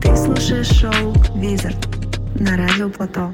Ты слушаешь шоу «Визард» на радио Плато.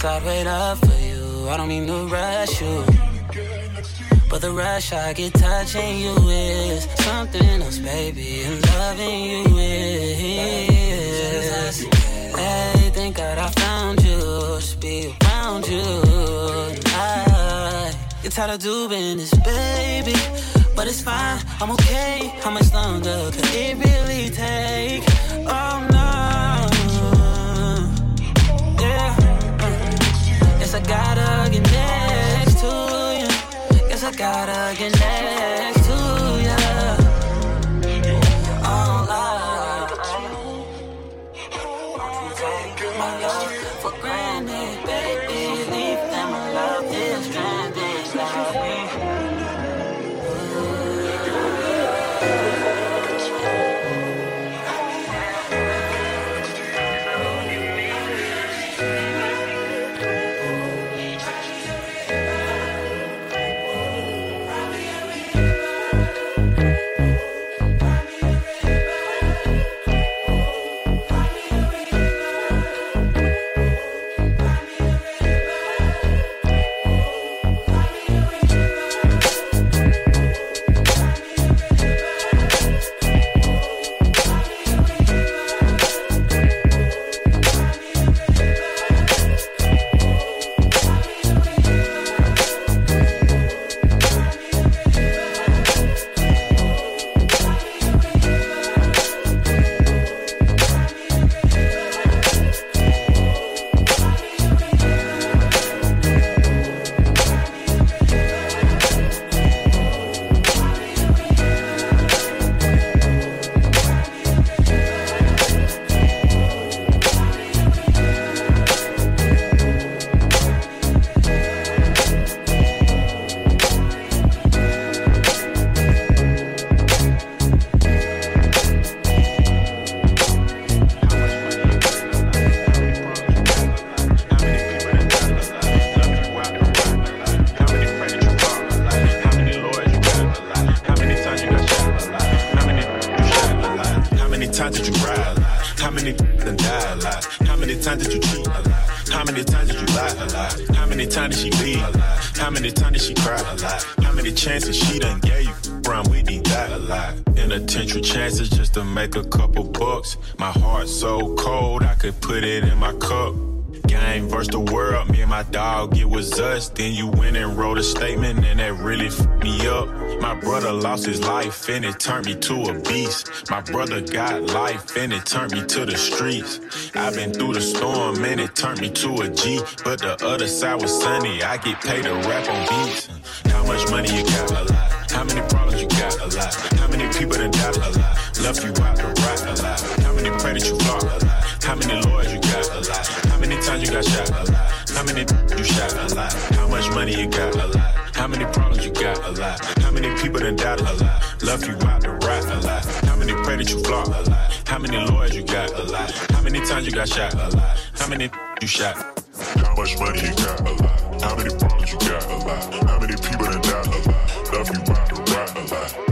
Yes, I'd wait up for you. I don't mean to rush you. But the rush I get touching you is something else, baby. And loving you is. Hey, thank God I found you. Just be around you. I get tired of doing this, baby. But it's fine, I'm okay. How much longer could it really take? Oh I gotta get next to you. Guess I gotta get next Many did she cry a lot? How many chances she done gave you? Run Whitney that a lot. Inattentional chances just to make a couple bucks. My heart so cold I could put it in my cup. Game versus the world, me and my dog, it was us. Then you went and wrote a statement, and that really f me up. My brother lost his life, and it turned me to a beast. My brother got life, and it turned me to the streets. I've been through the storm, and it turned me to a G. But the other side was sunny, I get paid to rap on beats. How much money you got? A lot. How many problems you got? A lot. How many people done died? A lot. Left you out to rot? A lot. How many that you flop? A lot. How many lawyers you got? Times you got shot? A lot. How many you shot? A lot. How much money you got? A lot. How many problems you got? A lot. How many people done died? A lot. Left you out to rot? A lot. How many pray that you flop? A lot. How many lawyers you got? A lot. How many times you got shot? A lot. How many you shot? How much money you got? A lot. How many problems you got? A lot. How many people done died? A lot. Left you out to rot? A lot.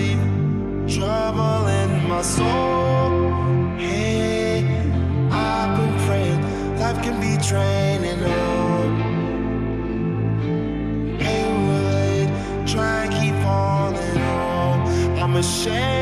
sleep, trouble in my soul. Hey, I've been praying, life can be training Oh, hey, we're try and keep falling. Oh, I'm ashamed.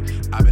Fadeaway. i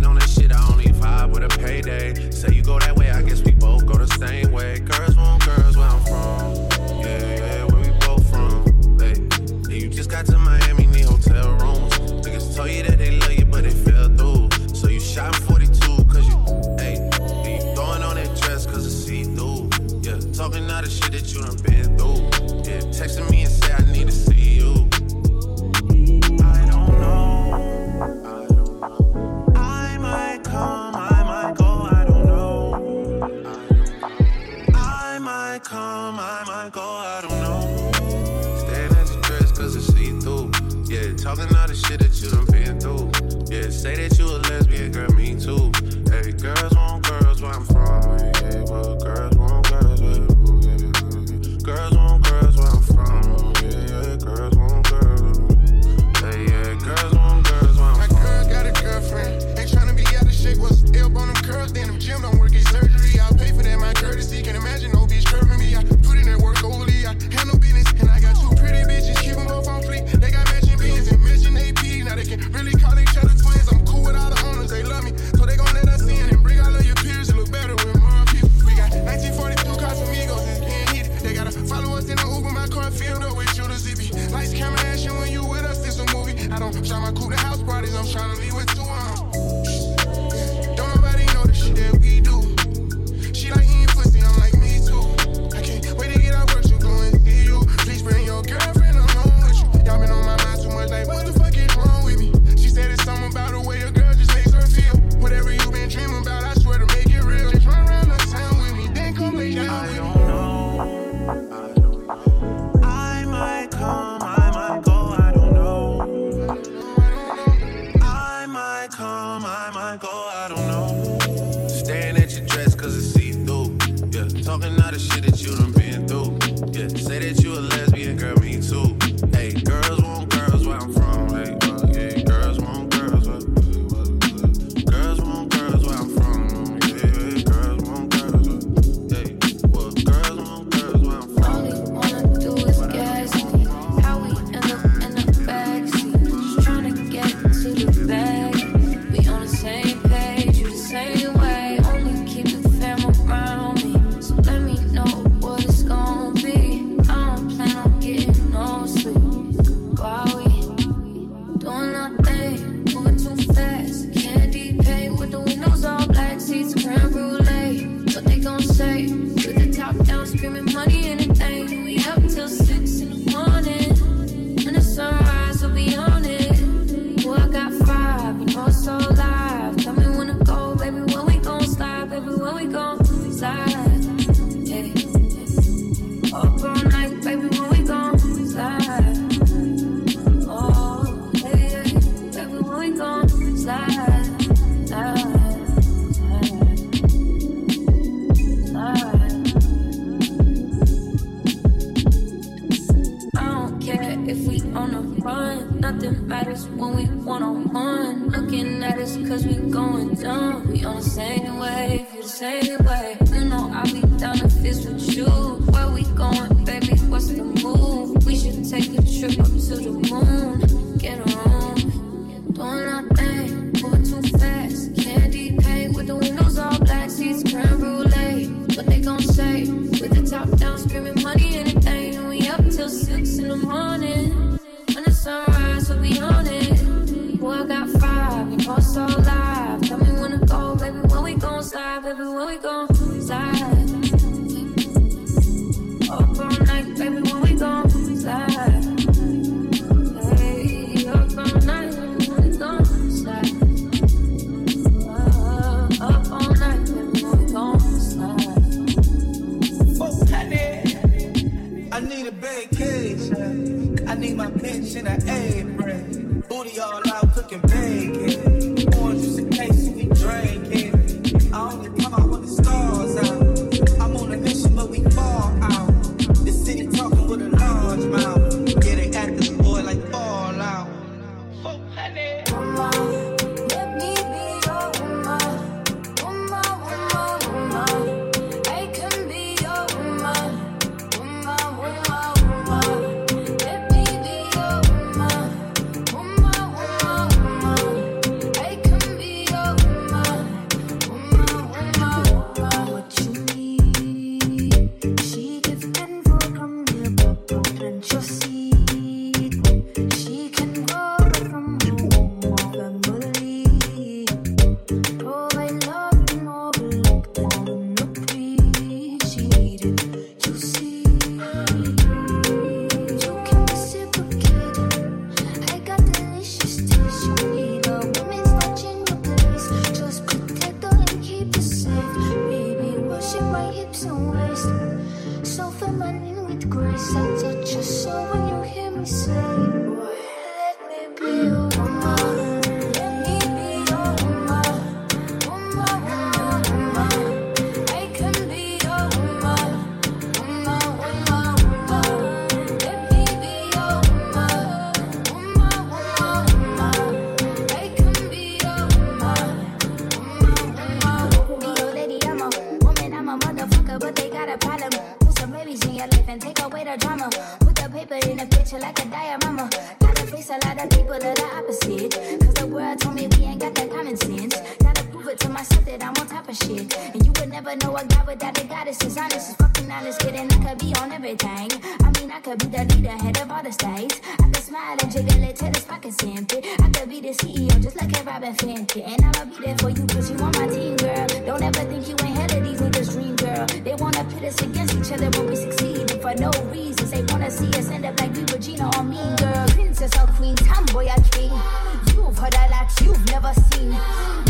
everything. I mean, I could be the leader, head of all the states. I could smile and jiggle it till the spark is empty. I could be the CEO, just like a Robyn Fenty. And I'ma be there for you, cause you on my team, girl. Don't ever think you ain't hell of these niggas' dream, girl. They wanna pit us against each other when we succeed. And for no reason. they wanna see us end up like we Regina or Mean Girl. Princess or Queen, tomboy or king. You've heard a lot you've never seen.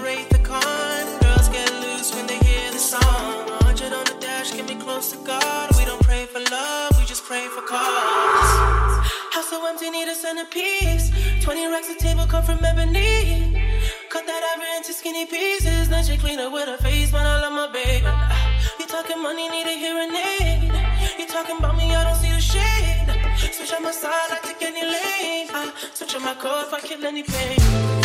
accelerate the con. Girls get loose when they hear the song. 100 on the dash, get me close to God. We don't pray for love, we just pray for cause. House so empty, need a centerpiece. 20 racks of table come from ebony. Cut that ivory into skinny pieces. Now she clean up with her face, but I love my baby. You talking money, need a hearing aid. You talking about me, I don't see the shade. Switch on my side, I take any lane. I switch on my code if I kill any pain.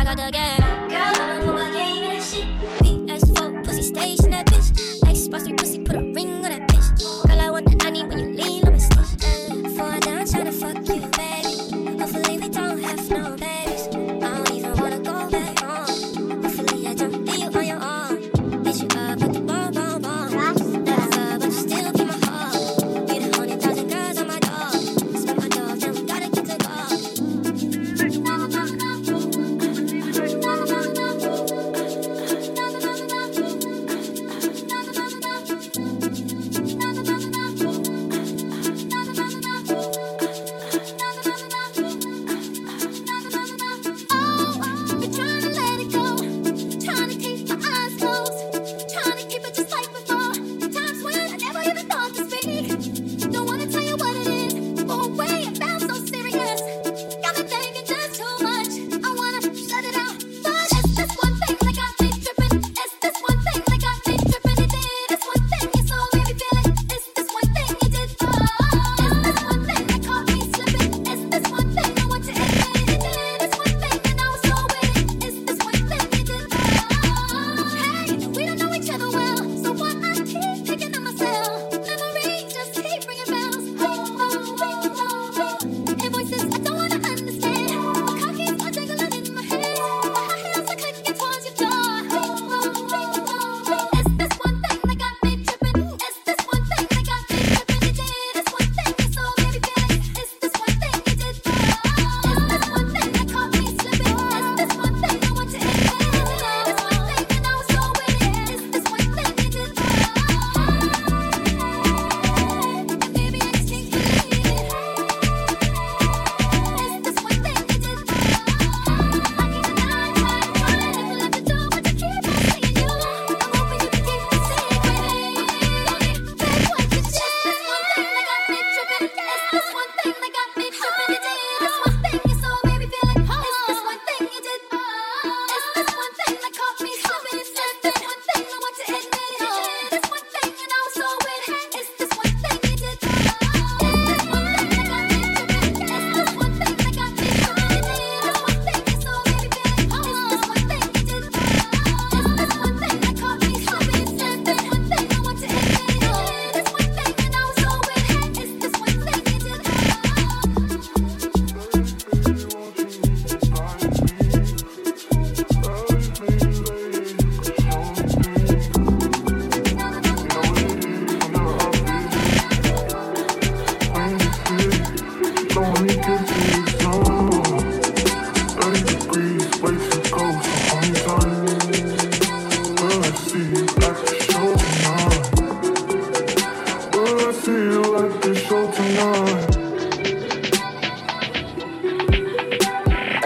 I gotta get.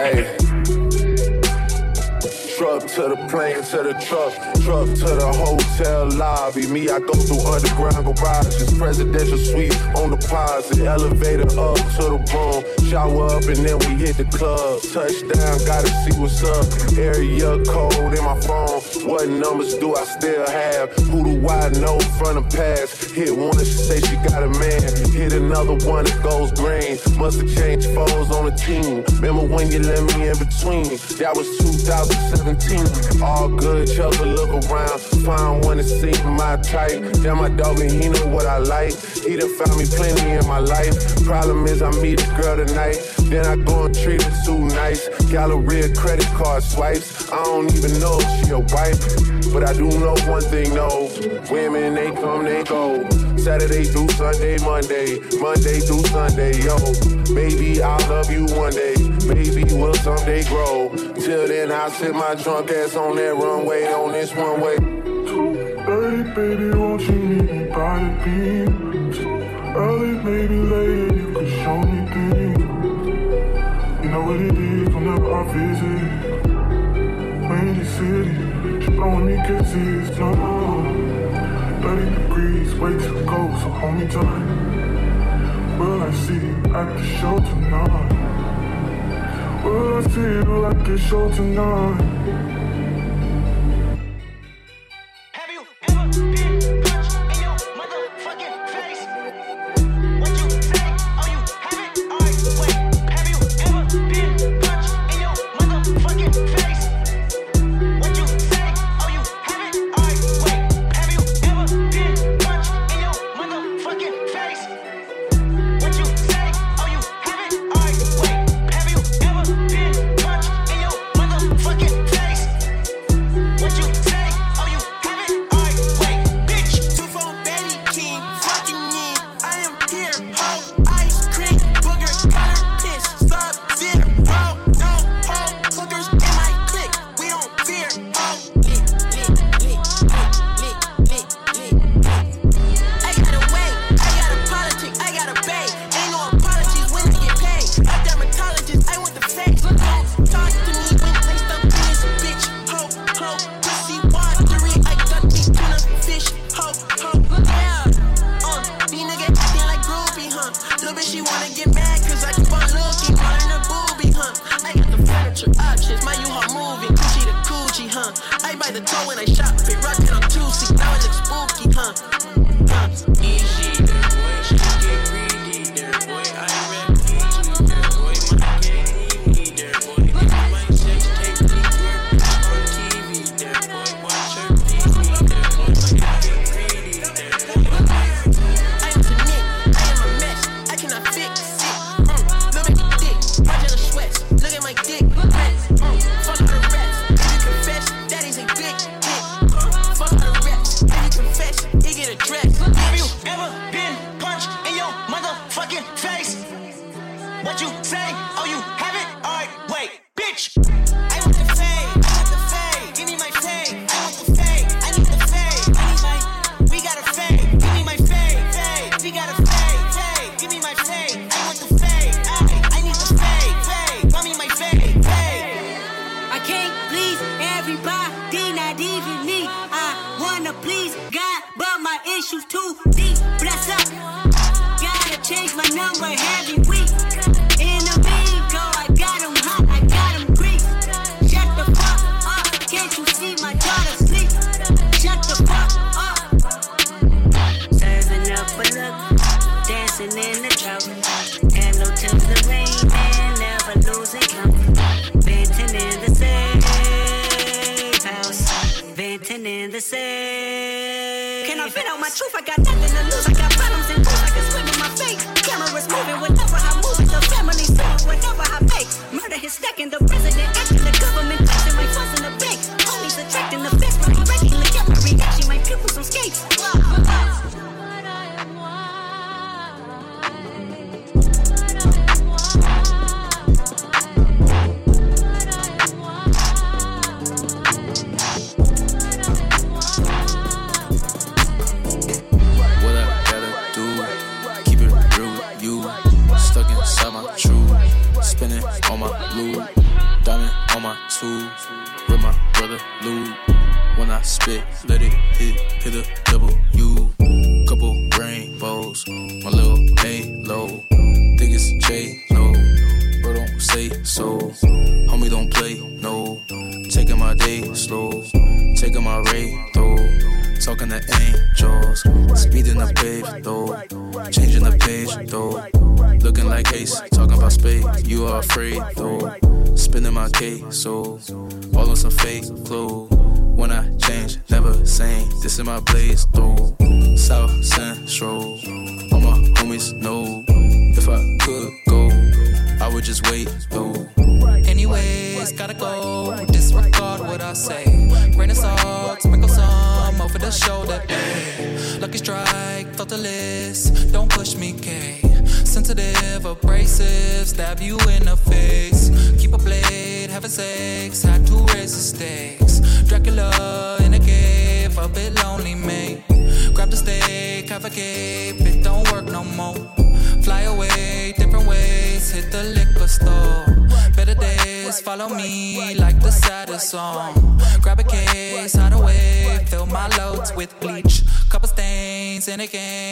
Hey. Truck to the plane, to the truck, truck to the hotel lobby. Me, I go through underground garages, presidential suite on deposit, elevator up to the room, shower up and then we hit the club. Touchdown, gotta see what's up. Area code in my phone. What numbers do I still have? Who do I know from the past? Hit one, and she say she got a man. Hit another one, it goes green. Must have changed foes on the team. Remember when you let me in between? That was 2017. All good, chuck a look around. Find one to see my type. Damn, my dog, and he know what I like. He done found me plenty in my life. Problem is, I meet a girl tonight. Then I go and treat her too nice. Galleria credit card swipes. I don't even know if she a wife. But I do know one thing, no. Women, they come, they go. Saturday through Sunday, Monday. Monday through Sunday, yo. Maybe I'll love you one day. Maybe we'll someday grow. Till then, I'll sit my drunk ass on that runway, on this one way. Early, baby, won't you meet me by the? Too early, maybe later, you could show me things. You know what it is whenever I visit. Windy City, blowing me kisses, no. 30 degrees, way too cold, so hold me tight. Will I see you at the show tonight? Will I see you at the show tonight?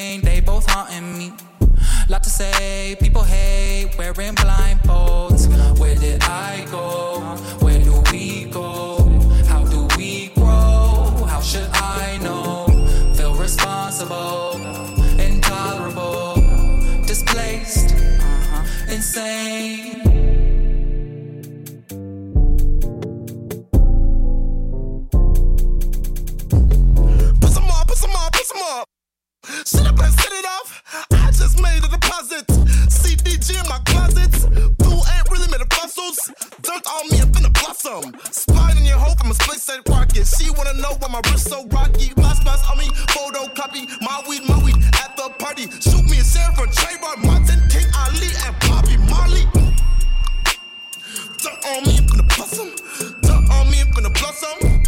pain, they both haunting me. Lot to say, people hate wearing blindfolds. Where did I go? Where do we go? How do we grow? How should I know? Feel responsible, intolerable, displaced, uh-huh, insane. up and set it off. I just made a deposit. CDG in my closet. Boo ain't really made of fossils. Dirt on me, I'm finna blossom. Spine in your hope, I'm a space set rocket. She wanna know why my wrist so rocky. My spots on me, photo copy. My weed, my weed at the party. Shoot me a sheriff for Trayvon Martin, King Ali, and Bobby Marley. Dirt on me, I'm finna blossom. Dirt on me, I'm finna blossom.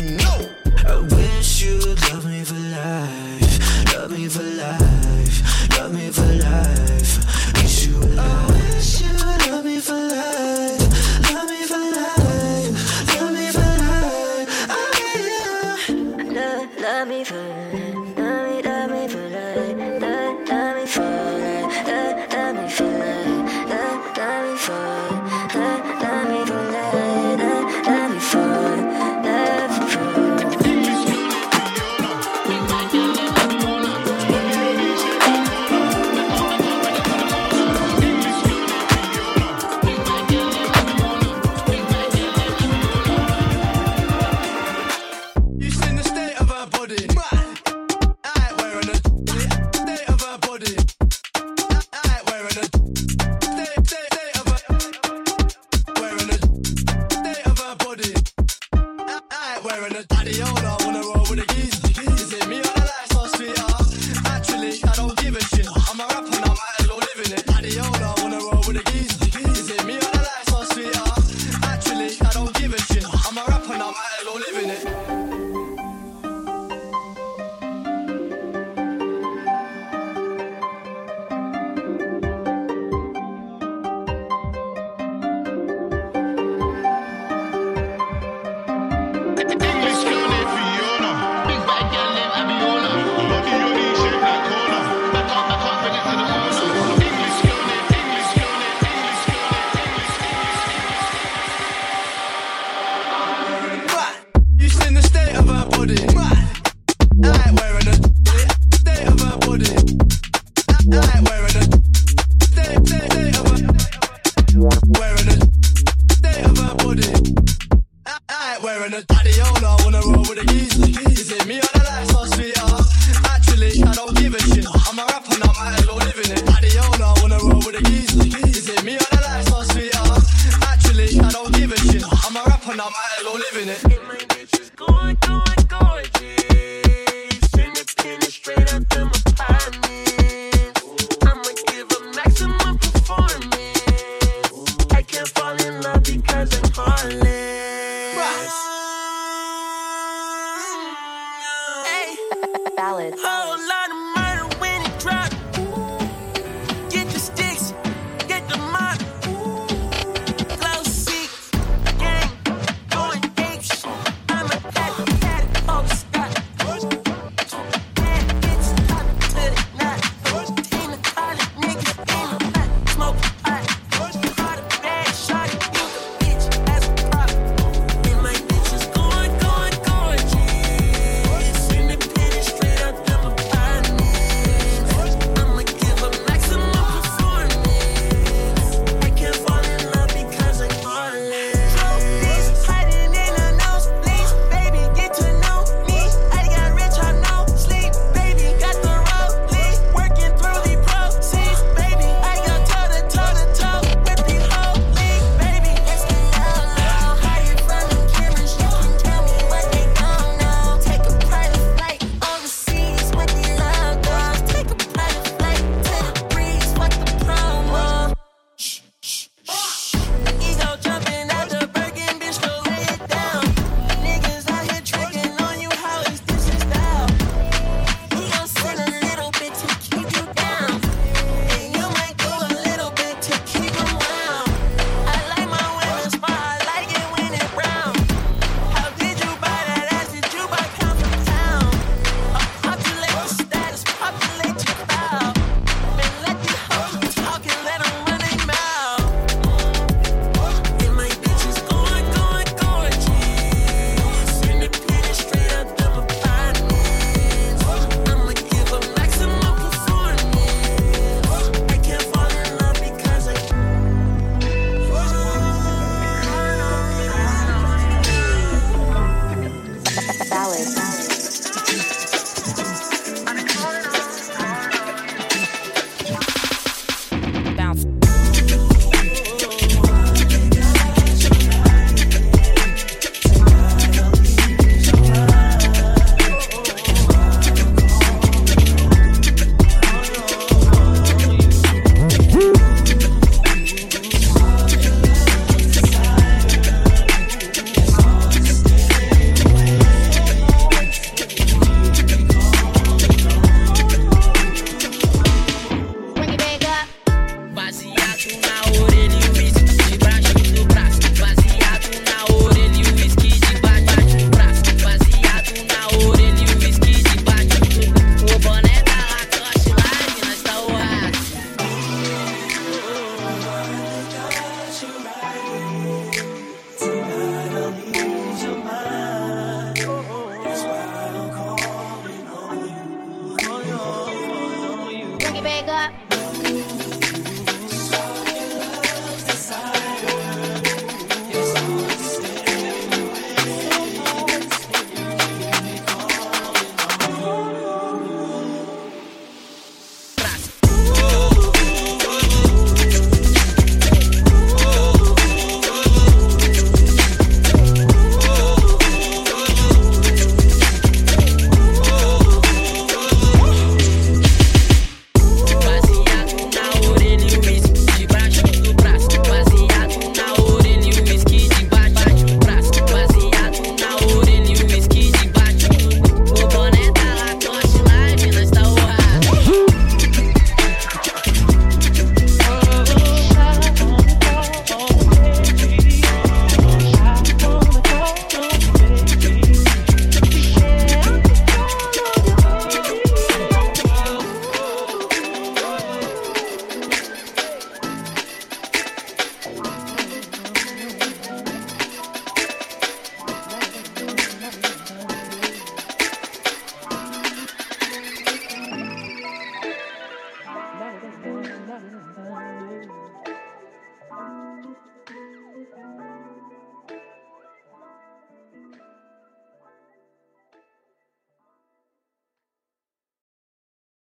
No. I wish you would love me for life, love me for life, love me for life. Wish you alive. I wish you would love me for life, love me for life, love me for life. I really love, love, love me for life. Love love me for life, love me for life.